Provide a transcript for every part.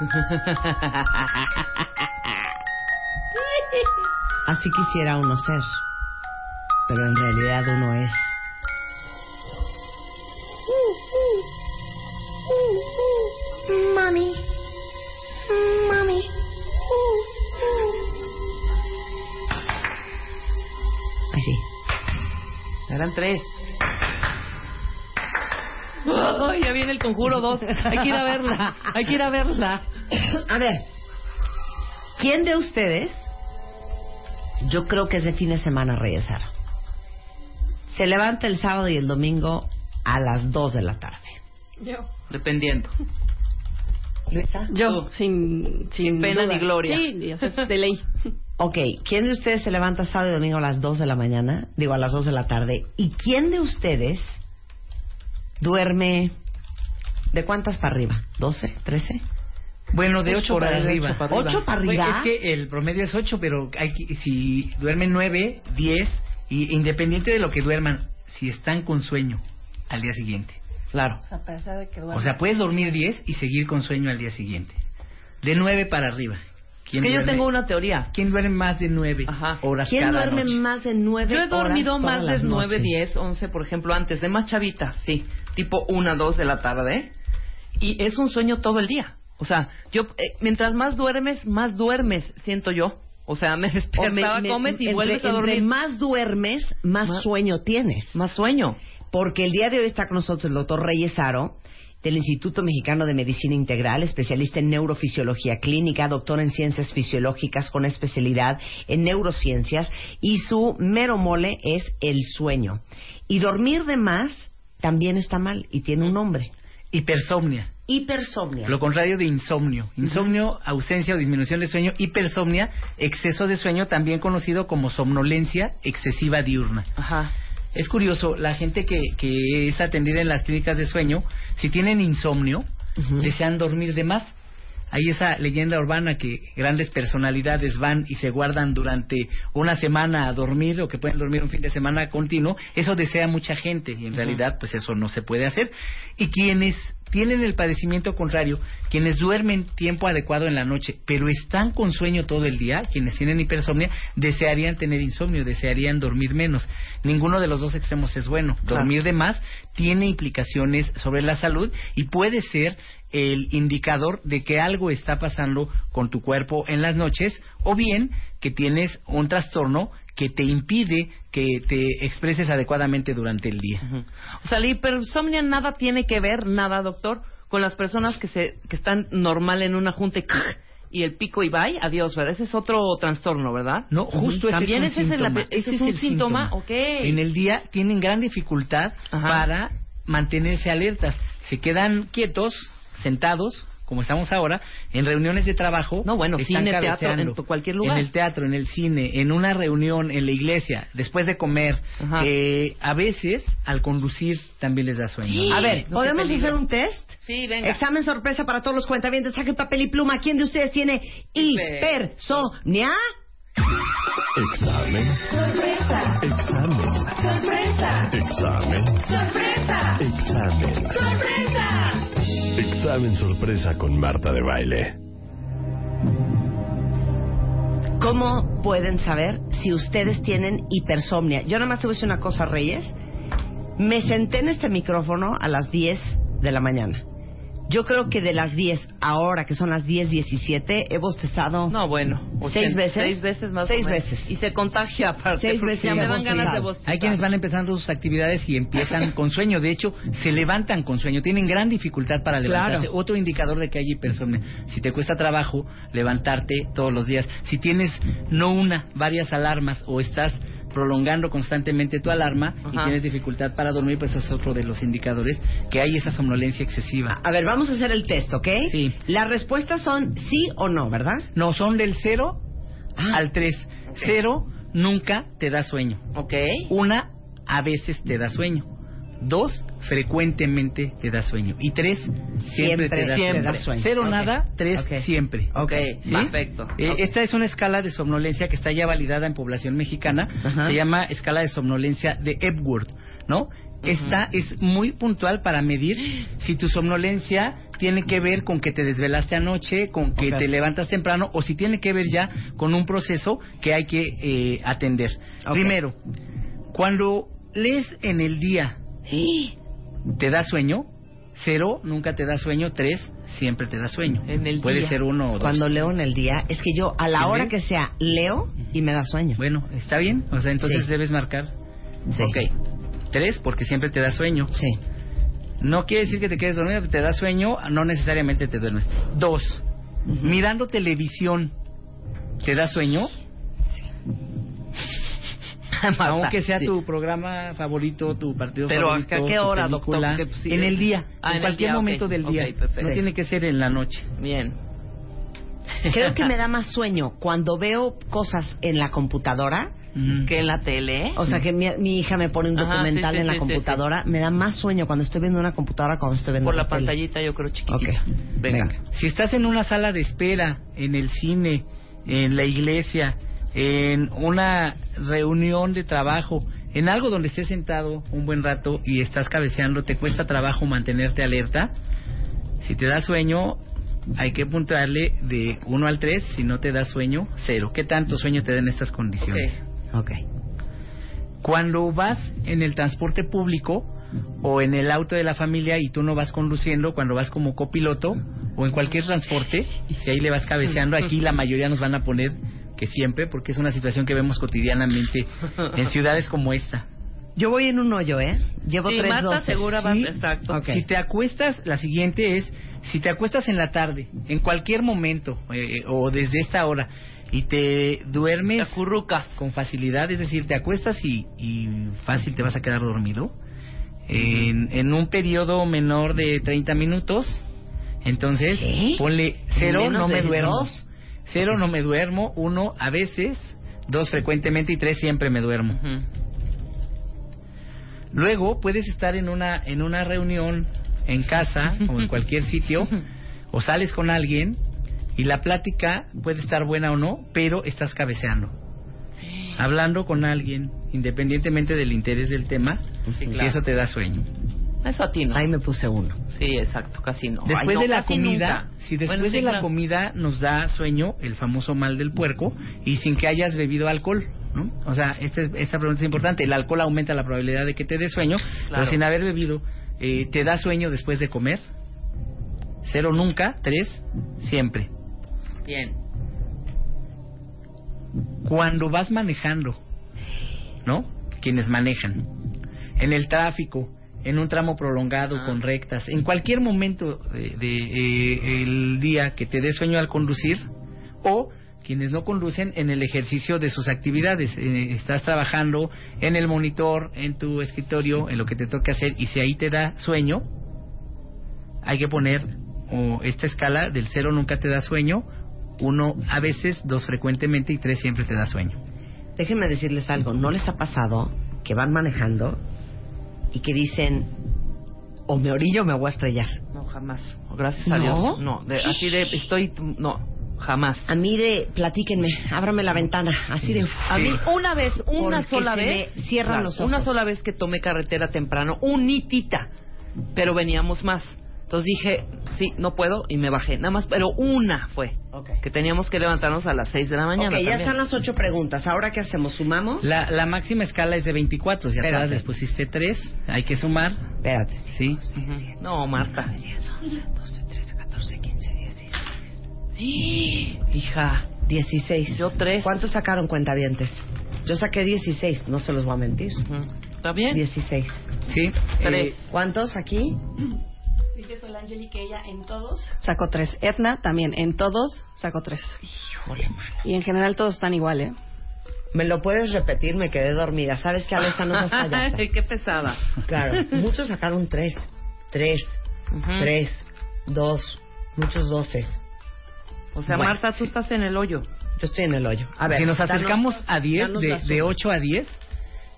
Así quisiera uno ser, pero en realidad uno es. Mommy. Mommy. Así. Eran tres. Ay, ya viene el conjuro dos. Hay que ir a verla. Hay que ir a verla. A ver, ¿quién de ustedes, yo creo que es de fin de semana, Reyes Sara, se levanta el sábado y el domingo a las 2 de la tarde? Yo. Dependiendo. ¿Luisa? Yo, sin, sin, pena duda. ni gloria. Sí, es de ley. Ok, ¿quién de ustedes se levanta sábado y domingo a las 2 de la mañana? Digo, a las 2 de la tarde. ¿Y quién de ustedes duerme de cuántas para arriba? ¿12? ¿13? Bueno, de Ocho 8 para para arriba. ocho para arriba. ¿Ocho para arriba? Es que el promedio es 8, pero hay que, si duermen 9, 10, y independiente de lo que duerman, si están con sueño al día siguiente. Claro. A pesar de que O sea, puedes dormir 10 y seguir con sueño al día siguiente. De 9 para arriba. Es ¿Quién que yo duerme- tengo una teoría. ¿Quién duerme más de 9 Ajá. horas ¿Quién cada duerme noche? más de 9 Yo he horas dormido más de las 9, noches? 10, 11, por ejemplo, antes, de más chavita, sí. Tipo 1, 2 de la tarde. Y es un sueño todo el día. O sea, yo, eh, mientras más duermes, más duermes, siento yo. O sea, me despertaba, me- me- comes y entre- vuelves a entre dormir. más duermes, más, Más- sueño tienes. Más sueño. Porque el día de hoy está con nosotros el doctor Reyes Aro, del Instituto Mexicano de Medicina Integral, especialista en neurofisiología clínica, doctor en ciencias fisiológicas con especialidad en neurociencias, y su mero mole es el sueño. Y dormir de más también está mal y tiene un nombre. Hipersomnia. Hipersomnia. Lo contrario de insomnio. Insomnio, ausencia o disminución de sueño. Hipersomnia, exceso de sueño, también conocido como somnolencia excesiva diurna. Ajá. Es curioso, la gente que, que es atendida en las clínicas de sueño, si tienen insomnio, desean dormir de más. Hay esa leyenda urbana que grandes personalidades van y se guardan durante una semana a dormir o que pueden dormir un fin de semana continuo. Eso desea mucha gente y en realidad pues eso no se puede hacer. Y quienes tienen el padecimiento contrario, quienes duermen tiempo adecuado en la noche, pero están con sueño todo el día, quienes tienen hipersomnia, desearían tener insomnio, desearían dormir menos. Ninguno de los dos extremos es bueno. Claro. Dormir de más tiene implicaciones sobre la salud y puede ser el indicador de que algo está pasando con tu cuerpo en las noches o bien que tienes un trastorno que te impide que te expreses adecuadamente durante el día. O sea, la hipersomnia nada tiene que ver, nada, doctor, con las personas que se que están normal en una junta y, y el pico y bye, adiós, ¿verdad? Ese es otro trastorno, ¿verdad? No, justo ese También es un ese es, síntoma. la- ese Ese es es un el síntoma, síntoma. ok. En el día tienen gran dificultad Ajá. para mantenerse alertas. Se quedan quietos, sentados, como estamos ahora, en reuniones de trabajo. No, bueno, están cine, teatro, en tu- cualquier lugar. En el teatro, en el cine, en una reunión, en la iglesia, después de comer. Eh, a veces, al conducir, también les da sueño. Sí. A ver, No, ¿podemos hacer un test? Sí, venga. Examen sorpresa para todos los cuentavientes. Saquen papel y pluma. ¿Quién de ustedes tiene Hiper- hipersonia? Examen. Sorpresa. Examen. Sorpresa. Examen. Sorpresa. Examen. Sorpresa. Examen sorpresa con Marta de baile. ¿Cómo pueden saber si ustedes tienen hipersomnia? Yo nada más te voy a decir una cosa, Reyes. Me senté en este micrófono a las 10 de la mañana. Yo creo que de las 10 ahora, que son las 10.17, he bostezado No, bueno. ¿Seis veces? Seis veces más Seis o menos. veces. Y se contagia aparte. Seis veces ya me dan ganas de bostezado. bostezar. Hay quienes van empezando sus actividades y empiezan con sueño. De hecho, se levantan con sueño. Tienen gran dificultad para levantarse. Claro. Otro indicador de que hay hipersomnia. Si te cuesta trabajo levantarte todos los días. Si tienes no una, varias alarmas o estás prolongando constantemente tu alarma y tienes dificultad para dormir, pues es otro de los indicadores que hay esa somnolencia excesiva. A ver, vamos a hacer el test, ¿ok? Sí. Las respuestas son sí o no, ¿verdad? No, son del 0 Ah. al 3. 0 nunca te da sueño. Ok. Una, a veces te da sueño. Dos, frecuentemente te da sueño. Y tres, siempre, Siempre te, da, te sueño. da sueño. Cero nada, tres siempre. Ok, ¿Sí? perfecto. Eh. Esta es una escala de somnolencia que está ya validada en población mexicana. Se llama escala de somnolencia de Epworth, ¿no? Esta es muy puntual para medir si tu somnolencia tiene que ver con que te desvelaste anoche, con que te levantas temprano o si tiene que ver ya con un proceso que hay que eh, atender. Primero, cuando lees en el día, ¿te da sueño? Cero, nunca te da sueño. Tres, siempre te da sueño. En el Puede día. ser uno o dos. Cuando leo en el día, es que yo a la ¿Sí hora ves? que sea leo y me da sueño. Bueno, ¿está bien? O sea, entonces Sí. debes marcar. Sí. Ok. Tres, porque siempre te da sueño. Sí. No quiere decir que te quedes dormido, te da sueño, no necesariamente te duermes. Dos, mirando televisión, ¿te da sueño? Marta, Aunque sea sí. tu programa favorito, tu partido Pero, favorito. ¿a qué tu hora, película, doctor? Pues, sí, en el día, Ah, en cualquier día, momento del día. no tiene que ser en la noche. Bien. Creo que me da más sueño cuando veo cosas en la computadora. Mm. Que en la tele. O sea, que mi, mi hija me pone un Ajá, documental sí, sí, en la sí, sí, computadora. Me da más sueño cuando estoy viendo una computadora cuando estoy viendo Por la pantallita, yo creo chiquitita. Ok. Venga. Venga. Si estás en una sala de espera, en el cine, en la iglesia, en una reunión de trabajo, en algo donde estés sentado un buen rato y estás cabeceando, te cuesta trabajo mantenerte alerta. Si te da sueño, hay que puntuarle de 1 al 3. Si no te da sueño, 0. ¿Qué tanto sueño te da en estas condiciones? Ok. Cuando vas en el transporte público o en el auto de la familia y tú no vas conduciendo, cuando vas como copiloto o en cualquier transporte, si ahí le vas cabeceando, aquí la mayoría nos van a poner que siempre, porque es una situación que vemos cotidianamente en ciudades como esta. Yo voy en un hoyo, ¿eh? Llevo Sí, tres Marta doces. segura va- Sí. exacto. Si te acuestas, la siguiente es, si te acuestas en la tarde, en cualquier momento eh, o desde esta hora, y te duermes acurrucas. con facilidad, es decir, te acuestas y, y fácil te vas a quedar dormido en, en un periodo menor de 30 minutos. Entonces, ¿Qué? ponle cero, ¿Menos no me duermo. dos? Cero, no me duermo. Uno, a veces. Dos, frecuentemente. Y tres, siempre me duermo. Luego, puedes estar en una, en una reunión en casa o en cualquier sitio, o sales con alguien y la plática puede estar buena o no, pero estás cabeceando. Hablando con alguien, independientemente del interés del tema, Sí, si eso te da sueño. Eso a ti no. Ahí me puse uno. Sí, exacto, casi no. Después Ay, no, de la comida, nunca. si después Bueno, sí, de la claro. comida nos da sueño, el famoso mal del puerco, y sin que hayas bebido alcohol, ¿no? O sea, esta, es- esta pregunta es importante. El alcohol aumenta la probabilidad de que te dé sueño, Claro. pero sin haber bebido, eh, ¿te da sueño después de comer? Cero nunca, tres siempre. Bien. Cuando vas manejando, ¿no? Quienes manejan, en el tráfico, en un tramo prolongado Ah. con rectas, en cualquier momento de, de, eh, día que te dé sueño al conducir, o quienes no conducen en el ejercicio de sus actividades, eh, estás trabajando en el monitor, en tu escritorio, en lo que te toca hacer, y si ahí te da sueño, hay que poner o esta escala del cero nunca te da sueño, uno a veces, dos frecuentemente y tres siempre te da sueño. Déjenme decirles algo. ¿No les ha pasado que van manejando y que dicen, o me orillo o me voy a estrellar? No, jamás. Gracias a ¿No? Dios. No, de- así de estoy. No, jamás. A mí de, platíquenme, ábrame la ventana, así de... A mí una vez, una Porque sola se vez, me cierran los ojos. una sola vez que tomé carretera temprano, unitita, pero veníamos más. Entonces dije, sí, no puedo y me bajé. Nada más, pero una fue. Ok. Que teníamos que levantarnos a las 6 de la mañana. ok, ya también. están las ocho preguntas. ¿Ahora qué hacemos? ¿Sumamos? La, la máxima escala es de 24, si Espérate. atrás les pusiste 3, hay que sumar, Espérate. ¿sí? Ujú. No, Marta. 12, 13, 14, 15, 16. Hija, 16. Yo tres. ¿Cuántos sacaron cuentavientes? Yo saqué 16, no se los voy a mentir. ujú. ¿está bien? 16. ¿Sí? Tres. Eh, ¿Cuántos aquí? Dice Solangeli que ella en todos sacó tres. Edna también en todos sacó tres. Híjole, mano. Y en general todos están igual, ¿eh? ¿Me lo puedes repetir? Me quedé dormida. ¿Sabes que Alexa no nos fallaste? Ay, qué pesada. Claro, muchos sacaron tres. Tres, Ujú. tres, dos, muchos doces. O sea, Bueno, Marta, tú estás en el hoyo. Yo estoy en el hoyo. A ver, si nos danos- acercamos a 10, danos de, de suma. 8 a 10,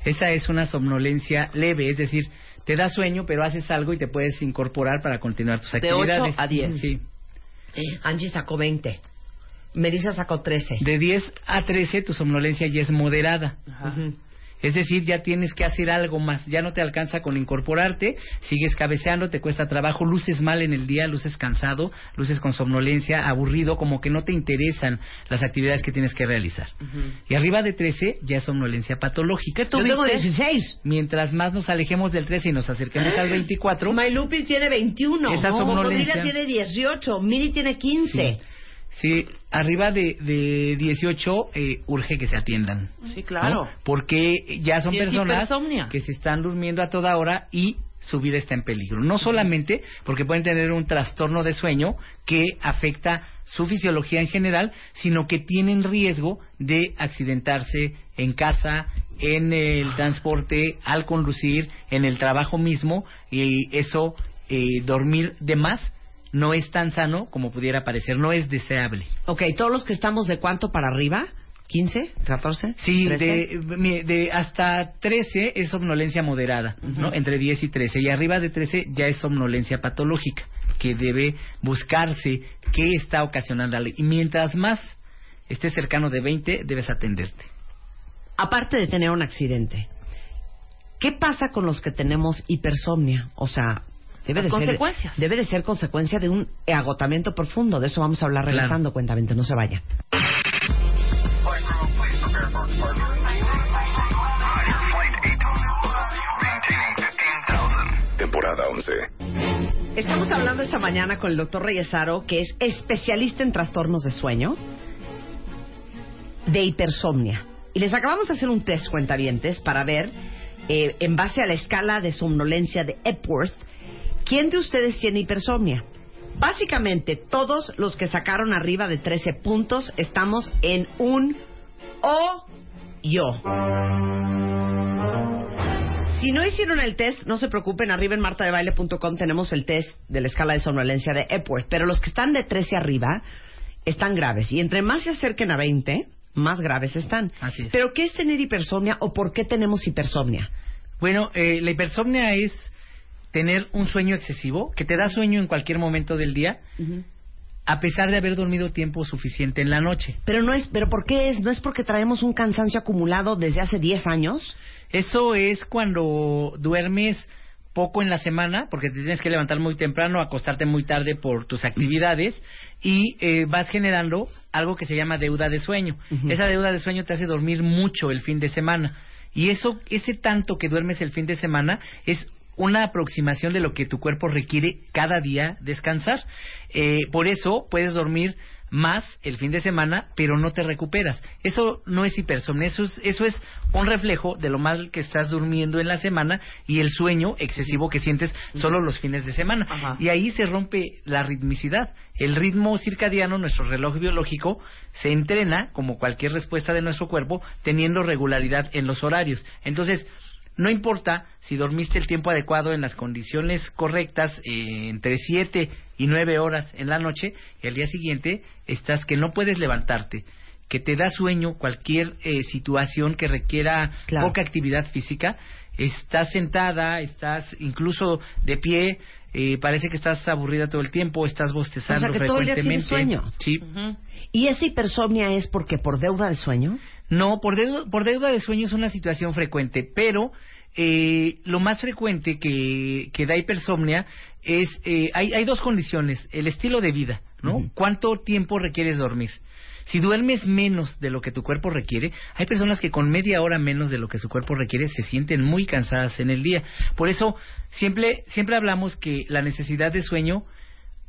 esa es una somnolencia leve, es decir, te da sueño, pero haces algo y te puedes incorporar para continuar tus De actividades. 8 a 10. Sí. Angie sacó 20. Melissa sacó 13. De 10 a 13, tu somnolencia ya es moderada. Ajá. Ujú. Es decir, ya tienes que hacer algo más, ya no te alcanza con incorporarte, sigues cabeceando, te cuesta trabajo, luces mal en el día, luces cansado, luces con somnolencia, aburrido, como que no te interesan las actividades que tienes que realizar. Y arriba de 13 ya es somnolencia patológica. Yo tengo ¿Tuviste? 16. Mientras más nos alejemos del 13 y nos acerquemos al 24, My Lupis tiene 21. Esa No, somnolencia. Tiene 18. Miri tiene 15. sí, arriba de, de 18 eh, urge que se atiendan. Sí, ¿no? claro. Porque ya son Sí, personas que se están durmiendo a toda hora y su vida está en peligro. No solamente porque pueden tener un trastorno de sueño que afecta su fisiología en general, sino que tienen riesgo de accidentarse en casa, en el transporte, al conducir, en el trabajo mismo, y eso, eh, dormir de más, no es tan sano como pudiera parecer, no es deseable. Ok, todos los que estamos de cuánto para arriba? ¿15? ¿14? Sí, 13? de, de hasta 13 es somnolencia moderada, ¿no? Entre 10 y 13. Y arriba de 13 ya es somnolencia patológica, que debe buscarse qué está ocasionándola. Y mientras más estés cercano de 20, debes atenderte. Aparte de tener un accidente, ¿qué pasa con los que tenemos hipersomnia? O sea, debe Las de consecuencias. ser debe de ser consecuencia de un agotamiento profundo. De eso vamos a hablar Claro. regresando, cuentamente, no se vaya. Temporada 11. Estamos hablando esta mañana con el doctor Reyesaro, que es especialista en trastornos de sueño, de hipersomnia. Y les acabamos de hacer un test, cuentavientes, para ver, eh, en base a la escala de somnolencia de Epworth, quién de ustedes tiene hipersomnia. Básicamente, todos los que sacaron arriba de 13 puntos estamos en un O yo. Si no hicieron el test, no se preocupen, arriba en martadebaile.com tenemos el test de la escala de somnolencia de Epworth, pero los que están de 13 arriba están graves y entre más se acerquen a 20, más graves están. Así es. Pero ¿qué es tener hipersomnia o por qué tenemos hipersomnia? Bueno, eh, la hipersomnia es tener un sueño excesivo, que te da sueño en cualquier momento del día, a pesar de haber dormido tiempo suficiente en la noche. Pero no es, pero ¿por qué es? ¿No es porque traemos un cansancio acumulado desde hace 10 años? Eso es cuando duermes poco en la semana, porque te tienes que levantar muy temprano, acostarte muy tarde por tus actividades y eh, vas generando algo que se llama deuda de sueño. Esa deuda de sueño te hace dormir mucho el fin de semana. Y eso, ese tanto que duermes el fin de semana es una aproximación de lo que tu cuerpo requiere cada día descansar. Eh, por eso puedes dormir más el fin de semana, pero no te recuperas. Eso no es hipersomnia, eso es, eso es un reflejo de lo mal que estás durmiendo en la semana y el sueño excesivo que sientes solo los fines de semana. Ajá. Y ahí se rompe la ritmicidad. El ritmo circadiano, nuestro reloj biológico, se entrena, como cualquier respuesta de nuestro cuerpo, teniendo regularidad en los horarios. Entonces, no importa si dormiste el tiempo adecuado en las condiciones correctas, eh, entre 7 y 9 horas en la noche, y al día siguiente estás que no puedes levantarte, que te da sueño cualquier eh, situación que requiera Claro. poca actividad física, estás sentada, estás incluso de pie, eh, parece que estás aburrida todo el tiempo, estás bostezando O sea, que todo el día frecuentemente. sueño. Sí. ¿Y esa hipersomnia es porque por deuda de sueño? No, por deuda, por deuda de sueño es una situación frecuente, pero eh, lo más frecuente que, que da hipersomnia es, eh, hay, hay dos condiciones, el estilo de vida, ¿no? ¿Cuánto tiempo requieres dormir? Si duermes menos de lo que tu cuerpo requiere, hay personas que con media hora menos de lo que su cuerpo requiere se sienten muy cansadas en el día. Por eso siempre, siempre hablamos que la necesidad de sueño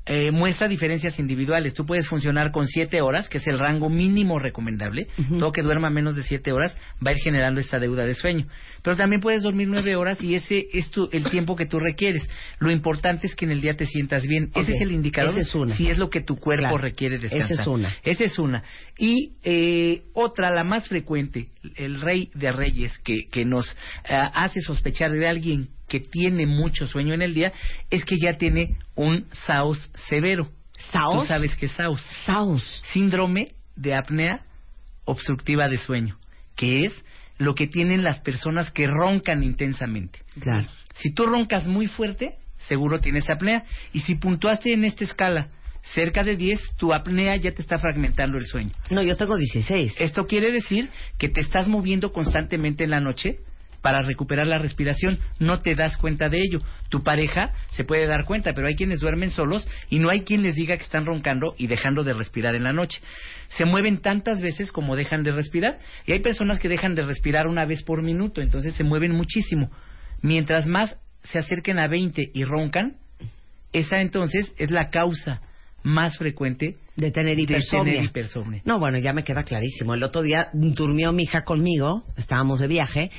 eh, muestra diferencias individuales. Tú puedes funcionar con siete horas, que es el rango mínimo recomendable. Todo que duerma menos de siete horas va a ir generando esta deuda de sueño. Pero también puedes dormir nueve horas y ese es tu- el tiempo que tú requieres. Lo importante es que en el día te sientas bien. Ese es el indicador es una. si es lo que tu cuerpo Claro, requiere descansar. esa es una. Esa es una. Y eh, otra, la más frecuente, el rey de reyes que, que nos eh, hace sospechar de alguien que tiene mucho sueño en el día, es que ya tiene un SAOS severo. ¿Saos? Tú sabes que es SAOS. Saos. Síndrome de apnea obstructiva de sueño, que es lo que tienen las personas que roncan intensamente. Claro. Si tú roncas muy fuerte, seguro tienes apnea. Y si puntuaste en esta escala cerca de 10, tu apnea ya te está fragmentando el sueño. No, yo tengo 16. Esto quiere decir que te estás moviendo constantemente en la noche para recuperar la respiración. No te das cuenta de ello. Tu pareja se puede dar cuenta, pero hay quienes duermen solos y no hay quien les diga que están roncando y dejando de respirar en la noche. Se mueven tantas veces como dejan de respirar y hay personas que dejan de respirar una vez por minuto, entonces se mueven muchísimo. Mientras más se acerquen a 20 y roncan, esa entonces es la causa más frecuente De tener de hipersomnia. tener hipersomnia. No, bueno, ya me queda clarísimo. El otro día durmió mi hija conmigo, estábamos de viaje,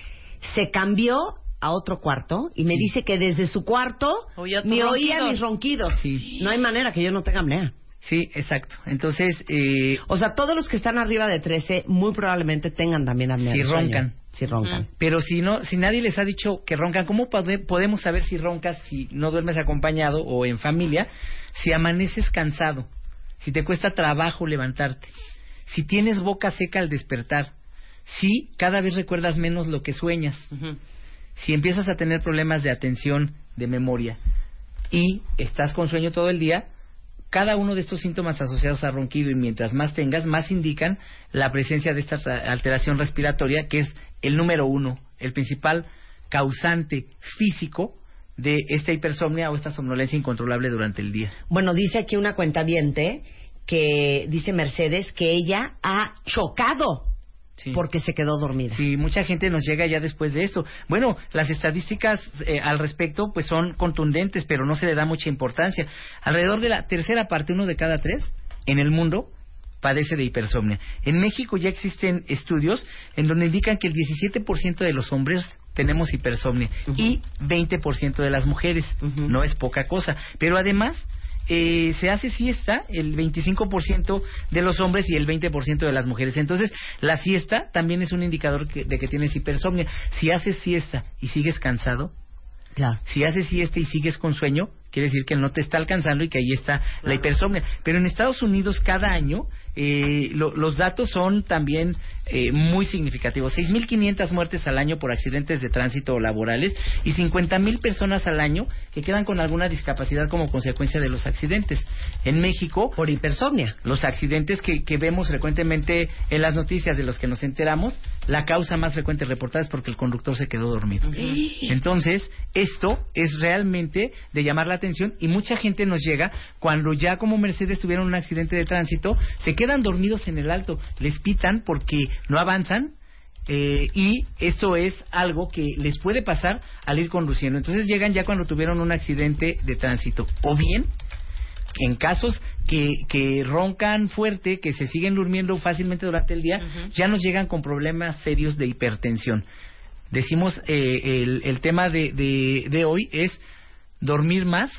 se cambió a otro cuarto y me dice que desde su cuarto tus me oía mis ronquidos. Sí. No hay manera que yo no tenga apnea. Sí, exacto. Entonces, eh, O sea, todos los que están arriba de 13 muy probablemente tengan también apnea. Si de sueño. roncan. Si roncan. pero si no, si nadie les ha dicho que roncan, ¿cómo pode- podemos saber si roncas si no duermes acompañado o en familia? Si amaneces cansado, si te cuesta trabajo levantarte, si tienes boca seca al despertar, si cada vez recuerdas menos lo que sueñas, si empiezas a tener problemas de atención, de memoria y estás con sueño todo el día, cada uno de estos síntomas asociados a ronquido y mientras más tengas, más indican la presencia de esta alteración respiratoria que es el número uno, el principal causante físico de esta hipersomnia o esta somnolencia incontrolable durante el día. Bueno, dice aquí una cuenta que dice Mercedes que ella ha chocado Sí. porque se quedó dormida. Sí, mucha gente nos llega ya después de esto. Bueno, las estadísticas eh, al respecto pues son contundentes, pero no se le da mucha importancia. Alrededor de la tercera parte, uno de cada tres, en el mundo padece de hipersomnia. En México ya existen estudios en donde indican que el 17% de los hombres tenemos hipersomnia y 20% de las mujeres. No es poca cosa. Pero además, eh, se hace siesta el 25% de los hombres y el 20% de las mujeres. Entonces, la siesta también es un indicador que- de que tienes hipersomnia. Si haces siesta y sigues cansado, Claro. si haces siesta y sigues con sueño, quiere decir que no te está alcanzando y que ahí está la hipersomnia. Pero en Estados Unidos cada año eh, lo- los datos son también eh, muy significativos. 6.500 muertes al año por accidentes de tránsito laborales y 50.000 personas al año que quedan con alguna discapacidad como consecuencia de los accidentes. En México, Por hipersomnia. los accidentes que, que vemos frecuentemente en las noticias de los que nos enteramos, la causa más frecuente reportada es porque el conductor se quedó dormido. Entonces, esto es realmente de llamar la atención y mucha gente nos llega cuando ya como Mercedes tuvieron un accidente de tránsito, se quedan dormidos en el alto, les pitan porque no avanzan. eh, y esto es algo que les puede pasar al ir conduciendo. Entonces llegan ya cuando tuvieron un accidente de tránsito. O bien en casos que, que roncan fuerte, que se siguen durmiendo fácilmente durante el día, ya nos llegan con problemas serios de hipertensión. Decimos, eh, el, el tema de, de, de hoy es dormir más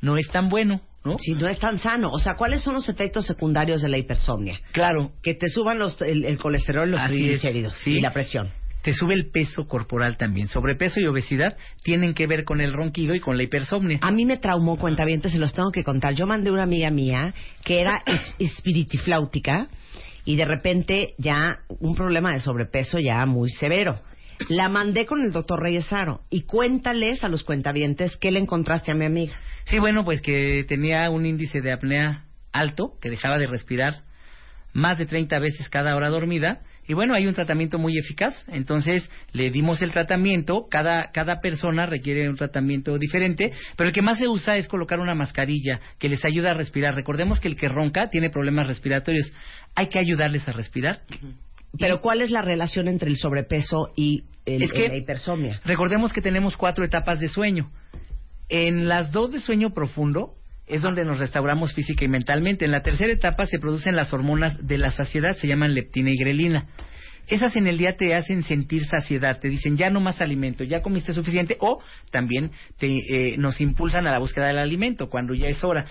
no es tan bueno, ¿no? Si no es tan sano. O sea, ¿cuáles son los efectos secundarios de la hipersomnia? Claro, Que te suban los, el, el colesterol, los Así es, triglicéridos sí. y la presión. te sube el peso corporal también. Sobrepeso y obesidad tienen que ver con el ronquido y con la hipersomnia. A mí me traumó, cuentavientes, se los tengo que contar. Yo mandé una amiga mía que era es- espiritifláutica y de repente ya un problema de sobrepeso ya muy severo. La mandé con el doctor Reyesaro y cuéntales a los cuentavientes qué le encontraste a mi amiga. Sí, bueno, pues que tenía un índice de apnea alto, que dejaba de respirar más de 30 veces cada hora dormida. Y bueno, hay un tratamiento muy eficaz. Entonces le dimos el tratamiento. Cada, cada persona requiere un tratamiento diferente. Pero el que más se usa es colocar una mascarilla que les ayuda a respirar. Recordemos que el que ronca tiene problemas respiratorios. Hay que ayudarles a respirar. Pero ¿cuál es la relación entre el sobrepeso y el- Es que- la hipersomnia? Recordemos que tenemos cuatro etapas de sueño. En las dos de sueño profundo es donde nos restauramos física y mentalmente. En la tercera etapa se producen las hormonas de la saciedad, se llaman leptina y grelina. Esas en el día te hacen sentir saciedad, te dicen ya no más alimento, ya comiste suficiente, o también te, eh, nos impulsan a la búsqueda del alimento cuando ya es hora.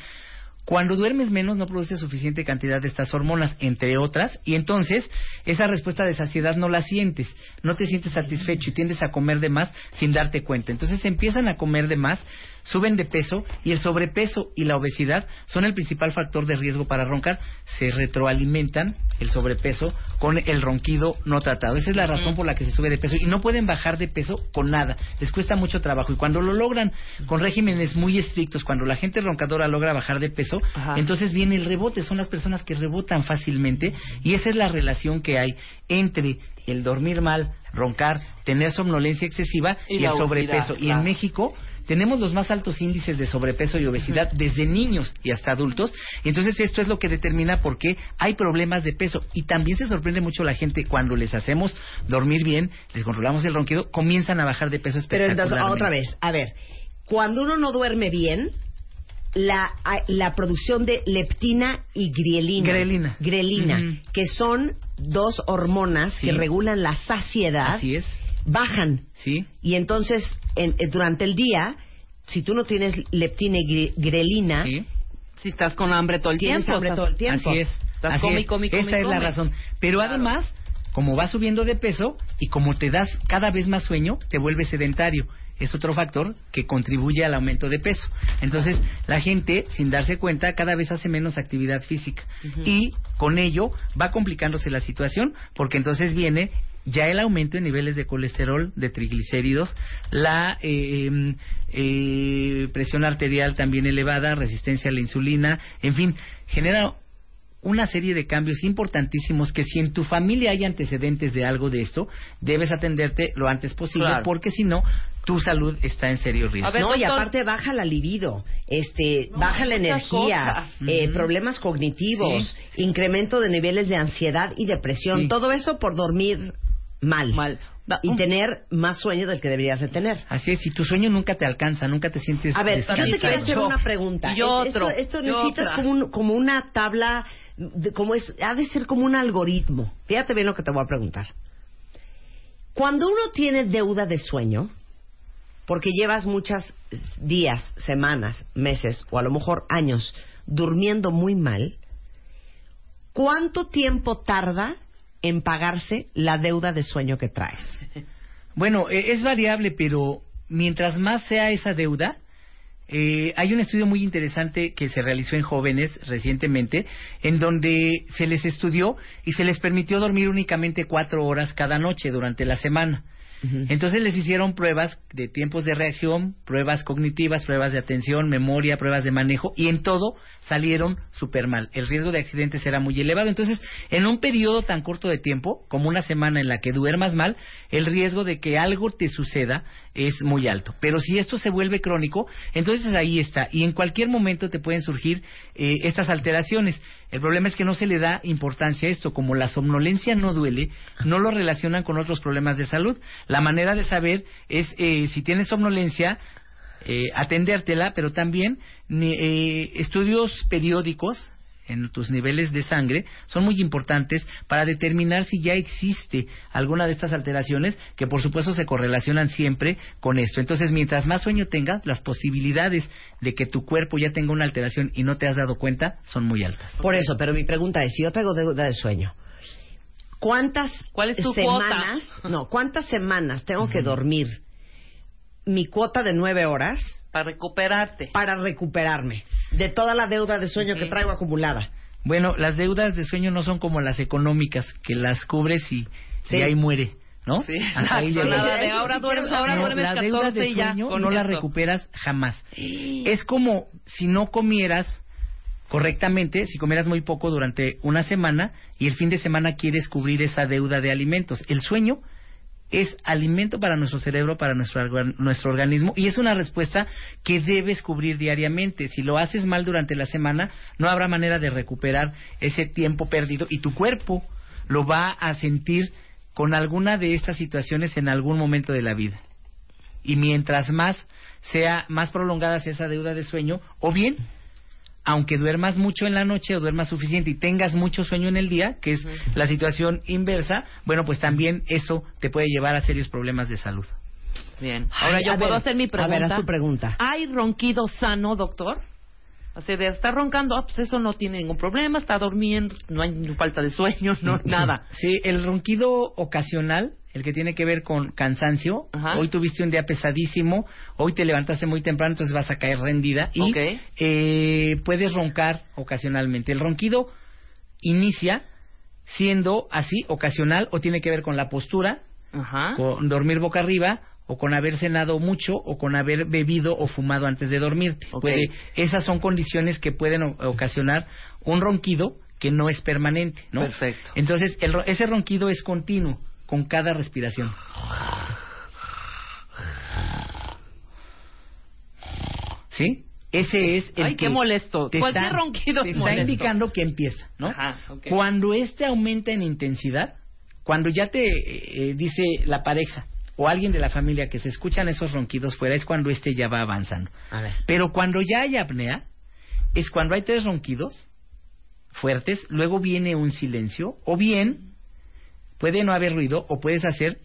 Cuando duermes menos no produces suficiente cantidad de estas hormonas, entre otras, y entonces esa respuesta de saciedad no la sientes, no te sientes satisfecho y tiendes a comer de más sin darte cuenta. Entonces empiezan a comer de más, suben de peso y el sobrepeso y la obesidad son el principal factor de riesgo para roncar. Se retroalimentan el sobrepeso con el ronquido no tratado. Esa es la razón por la que se sube de peso y no pueden bajar de peso con nada. Les cuesta mucho trabajo y cuando lo logran con regímenes muy estrictos, cuando la gente roncadora logra bajar de peso, Ajá. entonces viene el rebote. Son las personas que rebotan fácilmente y esa es la relación que hay entre el dormir mal, roncar, tener somnolencia excesiva Y el sobrepeso. Y en México tenemos los más altos índices de sobrepeso y obesidad desde niños y hasta adultos. Y entonces esto es lo que determina por qué hay problemas de peso. Y también se sorprende mucho la gente cuando les hacemos dormir bien, les controlamos el ronquido, comienzan a bajar de peso Pero entonces, espectacularmente. otra vez, a ver, cuando uno no duerme bien, la, la producción de leptina y grielina. Grelina. Grelina, que son dos hormonas Sí. que regulan la saciedad, Así es, bajan. sí. Y entonces, en- eh, durante el día, si tú no tienes leptina y gre- grelina, Sí. Si estás con hambre todo el tienes tiempo. hambre estás- todo el tiempo. Así es. Estás así come es. come y come Esa es la razón. Pero Claro. además, como vas subiendo de peso y como te das cada vez más sueño, te vuelves sedentario. Es otro factor que contribuye al aumento de peso. Entonces, la gente, sin darse cuenta, cada vez hace menos actividad física. Y con ello va complicándose la situación, porque entonces viene ya el aumento en niveles de colesterol, de triglicéridos, la eh, em, eh, presión arterial también elevada, resistencia a la insulina, en fin, genera una serie de cambios importantísimos que si en tu familia hay antecedentes de algo de esto, debes atenderte lo antes posible, Claro. porque si no, tu salud está en serio riesgo. A ver, no, y aparte baja la libido, este, No, baja la energía, eh, problemas cognitivos, Sí, incremento de niveles de ansiedad y depresión, Sí. todo eso por dormir mal, Mal. Y tener más sueño del que deberías de tener. Así es, si tu sueño nunca te alcanza, nunca te sientes A ver, yo te quiero hacer una pregunta. y esto- otro, Esto, y necesitas otra. como, un- como una tabla, de- como es, ha de ser como un algoritmo. Fíjate bien lo que te voy a preguntar. Cuando uno tiene deuda de sueño, porque llevas muchos días, semanas, meses o a lo mejor años durmiendo muy mal, ¿cuánto tiempo tarda en pagarse la deuda de sueño que traes? Bueno, eh, es variable, pero mientras más sea esa deuda, eh, hay un estudio muy interesante que se realizó en jóvenes recientemente, en donde se les estudió y se les permitió dormir únicamente cuatro horas cada noche durante la semana. Entonces les hicieron pruebas de tiempos de reacción, pruebas cognitivas, pruebas de atención, memoria, pruebas de manejo y en todo salieron súper mal. El riesgo de accidentes era muy elevado. Entonces, en un periodo tan corto de tiempo, como una semana en la que duermas mal, el riesgo de que algo te suceda es muy alto. Pero si esto se vuelve crónico, entonces ahí está. Y en cualquier momento te pueden surgir eh, estas alteraciones. El problema es que no se le da importancia a esto. Como la somnolencia no duele, no lo relacionan con otros problemas de salud. La manera de saber es eh, si tienes somnolencia, eh, atendértela, pero también eh, estudios periódicos en tus niveles de sangre son muy importantes para determinar si ya existe alguna de estas alteraciones que por supuesto se correlacionan siempre con esto. Entonces, mientras más sueño tengas, las posibilidades de que tu cuerpo ya tenga una alteración y no te has dado cuenta son muy altas. Por eso, pero mi pregunta es, si yo traigo deuda de sueño, ¿cuántas ¿Cuál es tu semanas, cuota? no, cuántas semanas tengo que dormir mi cuota de nueve horas Para recuperarte. para recuperarme de toda la deuda de sueño que traigo acumulada? Bueno, las deudas de sueño no son como las económicas, que las cubres y, Sí. y ahí muere, ¿no? Sí, Hasta ahí nada de ahora duermes, ahora No, duermes la deuda 14 de y ya. sueño no la recuperas jamás. Es como si no comieras correctamente, si comieras muy poco durante una semana y el fin de semana quieres cubrir esa deuda de alimentos. El sueño es alimento para nuestro cerebro, para nuestro, nuestro organismo y es una respuesta que debes cubrir diariamente. Si lo haces mal durante la semana, no habrá manera de recuperar ese tiempo perdido y tu cuerpo lo va a sentir con alguna de estas situaciones en algún momento de la vida. Y mientras más sea más prolongada sea esa deuda de sueño, o bien aunque duermas mucho en la noche o duermas suficiente y tengas mucho sueño en el día, que es la situación inversa, bueno, pues también eso te puede llevar a serios problemas de salud. Bien. Ahora Ay, yo a puedo ver, hacer mi a pregunta. ver, haz tu pregunta. ¿Hay ronquido sano, doctor? O sea, de estar roncando, ah, pues eso no tiene ningún problema, está durmiendo, no hay falta de sueño, no nada. Sí, el ronquido ocasional, el que tiene que ver con cansancio, Ajá. hoy tuviste un día pesadísimo, hoy te levantaste muy temprano, entonces vas a caer rendida y eh, puedes roncar ocasionalmente. El ronquido inicia siendo así, ocasional, o tiene que ver con la postura, Ajá. con dormir boca arriba, o con haber cenado mucho, o con haber bebido o fumado antes de dormirte. Puede- esas son condiciones que pueden ocasionar un ronquido que no es permanente, ¿no? Perfecto. Entonces, el ese ronquido es continuo con cada respiración. ¿Sí? Ese es el Ay, que qué molesto. te Cualquier está- ronquido te es está molesto. indicando que empieza, ¿no? Ajá, ok. Cuando este aumenta en intensidad, cuando ya te eh, dice la pareja o alguien de la familia que se escuchan esos ronquidos fuera, es cuando este ya va avanzando. A ver. Pero cuando ya hay apnea, es cuando hay tres ronquidos fuertes, luego viene un silencio, o bien puede no haber ruido, o puedes hacer...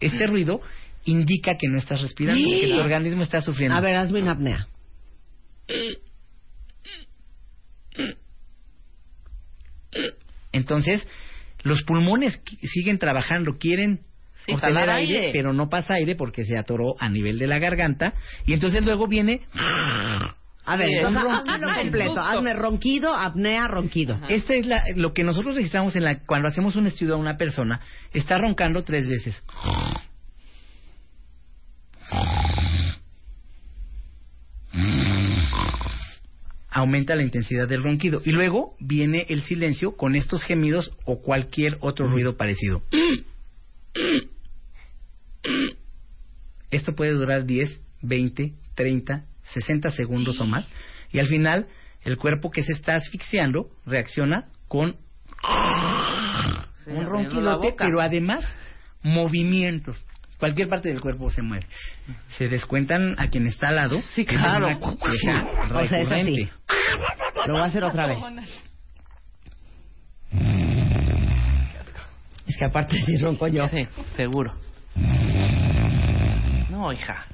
Este ruido indica que no estás respirando, que tu organismo está sufriendo. A ver, hazme una apnea. Entonces, los pulmones siguen trabajando, quieren Sí, obtener aire, aire. pero no pasa aire porque se atoró a nivel de la garganta. Y entonces luego viene... A ver, entonces ronquido. completo. Hazme ronquido, apnea, ronquido. Esta es la, lo que nosotros registramos en la, cuando hacemos un estudio a una persona. Está roncando tres veces. Aumenta la intensidad del ronquido. Y luego viene el silencio con estos gemidos o cualquier otro ruido parecido. Esto puede durar 10, 20, 30, 60 segundos o más. Y al final, el cuerpo que se está asfixiando reacciona con Sí, un boca. pero además movimientos. Cualquier parte del cuerpo se mueve. Se descuentan a quien está al lado. Sí, es claro. una O sea, es así. Lo voy a hacer otra vez. Es que aparte si ronco yo. Sí, seguro. No, hija.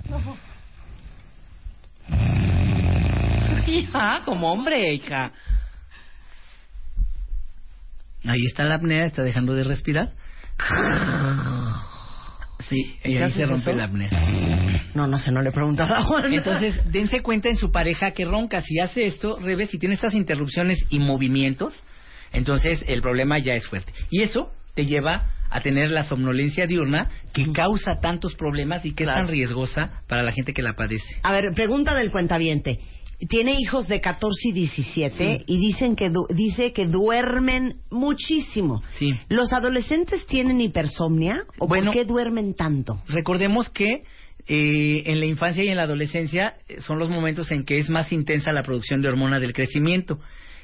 Hija, como hombre, hija. Ahí está la apnea, está dejando de respirar. Sí, y ¿Qué ahí se rompe eso? la apnea. No, no sé, no le he preguntado a Juan. Entonces, dense cuenta en su pareja que ronca. Si hace esto, Rebe, si tiene estas interrupciones y movimientos, entonces el problema ya es fuerte. Y eso te lleva a tener la somnolencia diurna que causa tantos problemas y que es tan riesgosa para la gente que la padece. A ver, pregunta del cuentaviente. Tiene hijos de 14 y 17 y dicen que du- dice que duermen muchísimo. Sí. ¿Los adolescentes tienen hipersomnia o Bueno. por qué duermen tanto? Recordemos que eh, en la infancia y en la adolescencia eh, son los momentos en que es más intensa la producción de hormona del crecimiento.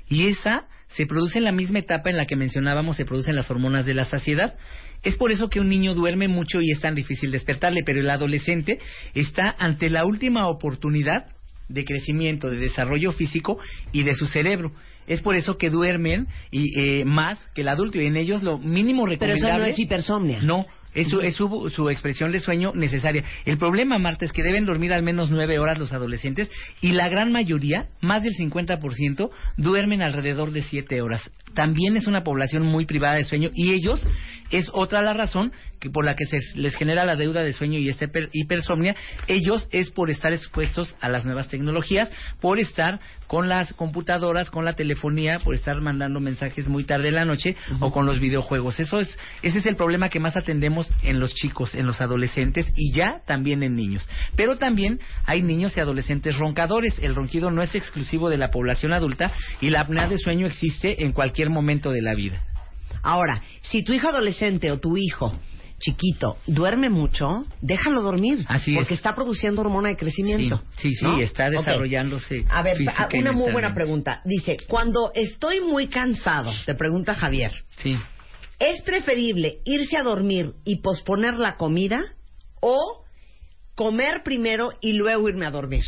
Y esa se produce en la misma etapa en la que mencionábamos se producen las hormonas de la saciedad. Es por eso que un niño duerme mucho y es tan difícil despertarle, pero el adolescente está ante la última oportunidad de crecimiento, de desarrollo físico y de su cerebro. Es por eso que duermen y eh, más que el adulto y en ellos lo mínimo Pero recomendable. eso no es hipersomnia. No, es, su, es su, su expresión de sueño necesaria. El problema, Marta, es que deben dormir al menos nueve horas los adolescentes y la gran mayoría, más del 50%, duermen alrededor de siete horas. También es una población muy privada de sueño y ellos es otra la razón que por la que se les genera la deuda de sueño y esta hiper- hipersomnia. Ellos es por estar expuestos a las nuevas tecnologías, por estar con las computadoras, con la telefonía, por estar mandando mensajes muy tarde en la noche o con los videojuegos. Eso es, ese es el problema que más atendemos en los chicos, en los adolescentes y ya también en niños. Pero también hay niños y adolescentes roncadores. El ronquido no es exclusivo de la población adulta y la apnea de sueño existe en cualquier momento de la vida. Ahora, si tu hijo adolescente o tu hijo chiquito duerme mucho, déjalo dormir. Así porque es. está produciendo hormona de crecimiento. Sí, sí, está desarrollándose. A ver, una muy buena pregunta. Dice, cuando estoy muy cansado, te pregunta Javier, Sí. ¿es preferible irse a dormir y posponer la comida o comer primero y luego irme a dormir?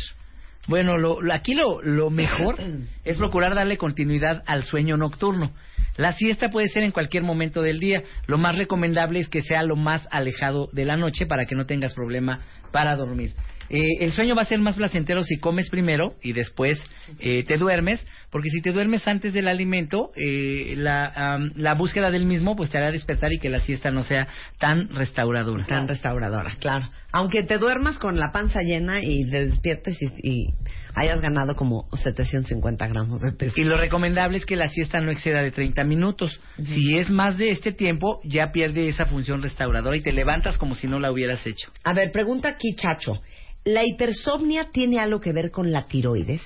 Bueno, lo, lo- aquí lo, lo mejor es procurar darle continuidad al sueño nocturno. La siesta puede ser en cualquier momento del día. Lo más recomendable es que sea lo más alejado de la noche para que no tengas problema para dormir. Eh, el sueño va a ser más placentero si comes primero y después eh, te duermes, porque si te duermes antes del alimento, eh, la, la búsqueda del mismo pues te hará despertar y que la siesta no sea tan restauradora. Tan restauradora, claro. Aunque te duermas con la panza llena y te despiertes y, y hayas ganado como 750 gramos de peso. Y lo recomendable es que la siesta no exceda de 30 minutos. Si es más de este tiempo, ya pierde esa función restauradora y te levantas como si no la hubieras hecho. A ver, pregunta aquí, Chacho. ¿La hipersomnia tiene algo que ver con la tiroides?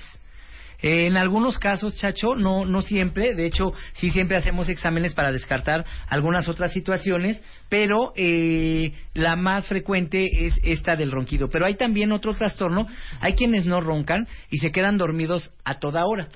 Eh, en algunos casos, Chacho, no, no siempre. De hecho, sí siempre hacemos exámenes para descartar algunas otras situaciones, pero eh, la más frecuente es esta del ronquido. Pero hay también otro trastorno. Hay quienes no roncan y se quedan dormidos a toda hora,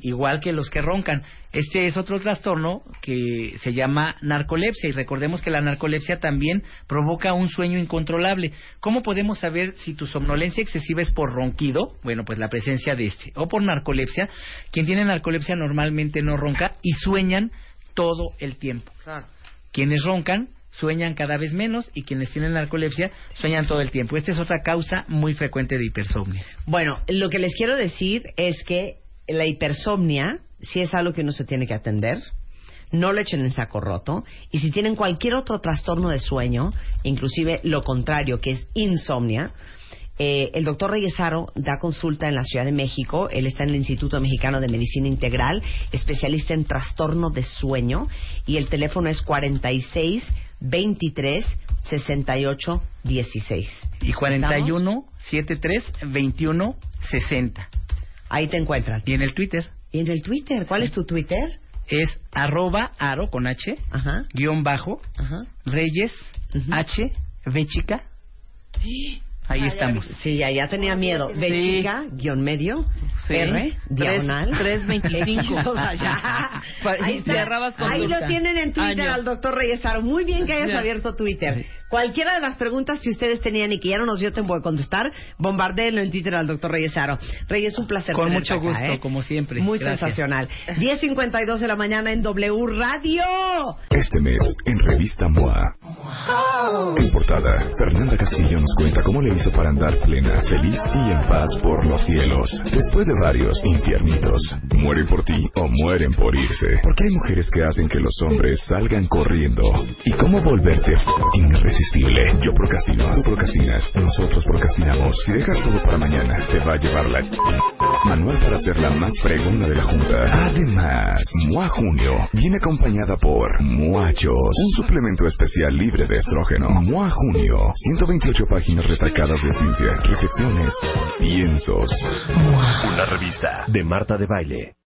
igual que los que roncan. Este es otro trastorno que se llama narcolepsia y recordemos que la narcolepsia también provoca un sueño incontrolable. ¿Cómo podemos saber si tu somnolencia excesiva es por ronquido? Bueno, pues la presencia de este. O por narcolepsia. Quien tiene narcolepsia normalmente no ronca y sueñan todo el tiempo. Claro. Quienes roncan sueñan cada vez menos y quienes tienen narcolepsia sueñan todo el tiempo. Esta es otra causa muy frecuente de hipersomnia. Bueno, lo que les quiero decir es que la hipersomnia, si es algo que uno se tiene que atender, no lo echen en saco roto. Y si tienen cualquier otro trastorno de sueño, inclusive lo contrario, que es insomnia, eh, el doctor Reyesaro da consulta en la Ciudad de México. Él está en el Instituto Mexicano de Medicina Integral, especialista en trastorno de sueño. Y el teléfono es 46 23 68 16. Y 41 73 21 60. Ahí te encuentran. Y en el Twitter ¿Y en el Twitter? ¿Cuál es tu Twitter? es arroba aro con H Ajá, guion bajo ajá. Reyes Ujú. H V chica. Ahí estamos. Sí, ya tenía miedo. B Sí. chica, guion medio, Sí. R, diagonal. 325. O sea, ya. Pa- Ahí, con Ahí dulce. lo tienen en Twitter Año. al doctor Reyesaro. Muy bien que hayas Ya. abierto Twitter. Cualquiera de las preguntas que ustedes tenían y que ya no nos dio tiempo de contestar, bombardeenlo en Twitter al doctor Reyesaro. Reyes, un placer Con mucho acá, gusto, ¿eh? como siempre. Muy Gracias. sensacional. 10.52 de la mañana en W Radio. Este mes, en Revista MOA. En portada, Fernanda Castillo nos cuenta cómo le hizo para andar plena, feliz y en paz por los cielos. Después de varios infiernitos, mueren por ti o mueren por irse. Porque hay mujeres que hacen que los hombres salgan corriendo. ¿Y cómo volverte Yo procrastino, tú procrastinas, nosotros procrastinamos. Si dejas todo para mañana, te va a llevar la... Manual para ser la más fregona de la Junta. Además, MOA Junio viene acompañada por Muachos, un suplemento especial libre de estrógeno. MOA Junio, 128 páginas retacadas de ciencia, reflexiones, piensos. Una revista de Marta de Baile.